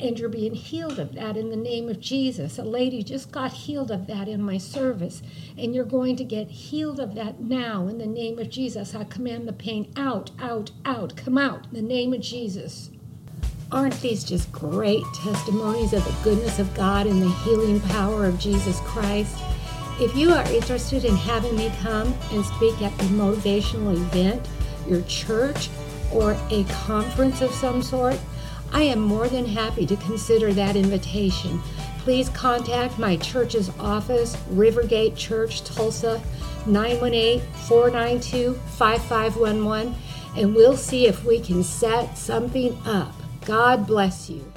and you're being healed of that in the name of Jesus. A lady just got healed of that in my service, and you're going to get healed of that now in the name of Jesus. I command the pain out, out, out. Come out in the name of Jesus. Aren't these just great testimonies of the goodness of God and the healing power of Jesus Christ? If you are interested in having me come and speak at a motivational event, your church, or a conference of some sort, I am more than happy to consider that invitation. Please contact my church's office, Rivergate Church, Tulsa, 918 492 5511, and we'll see if we can set something up. God bless you.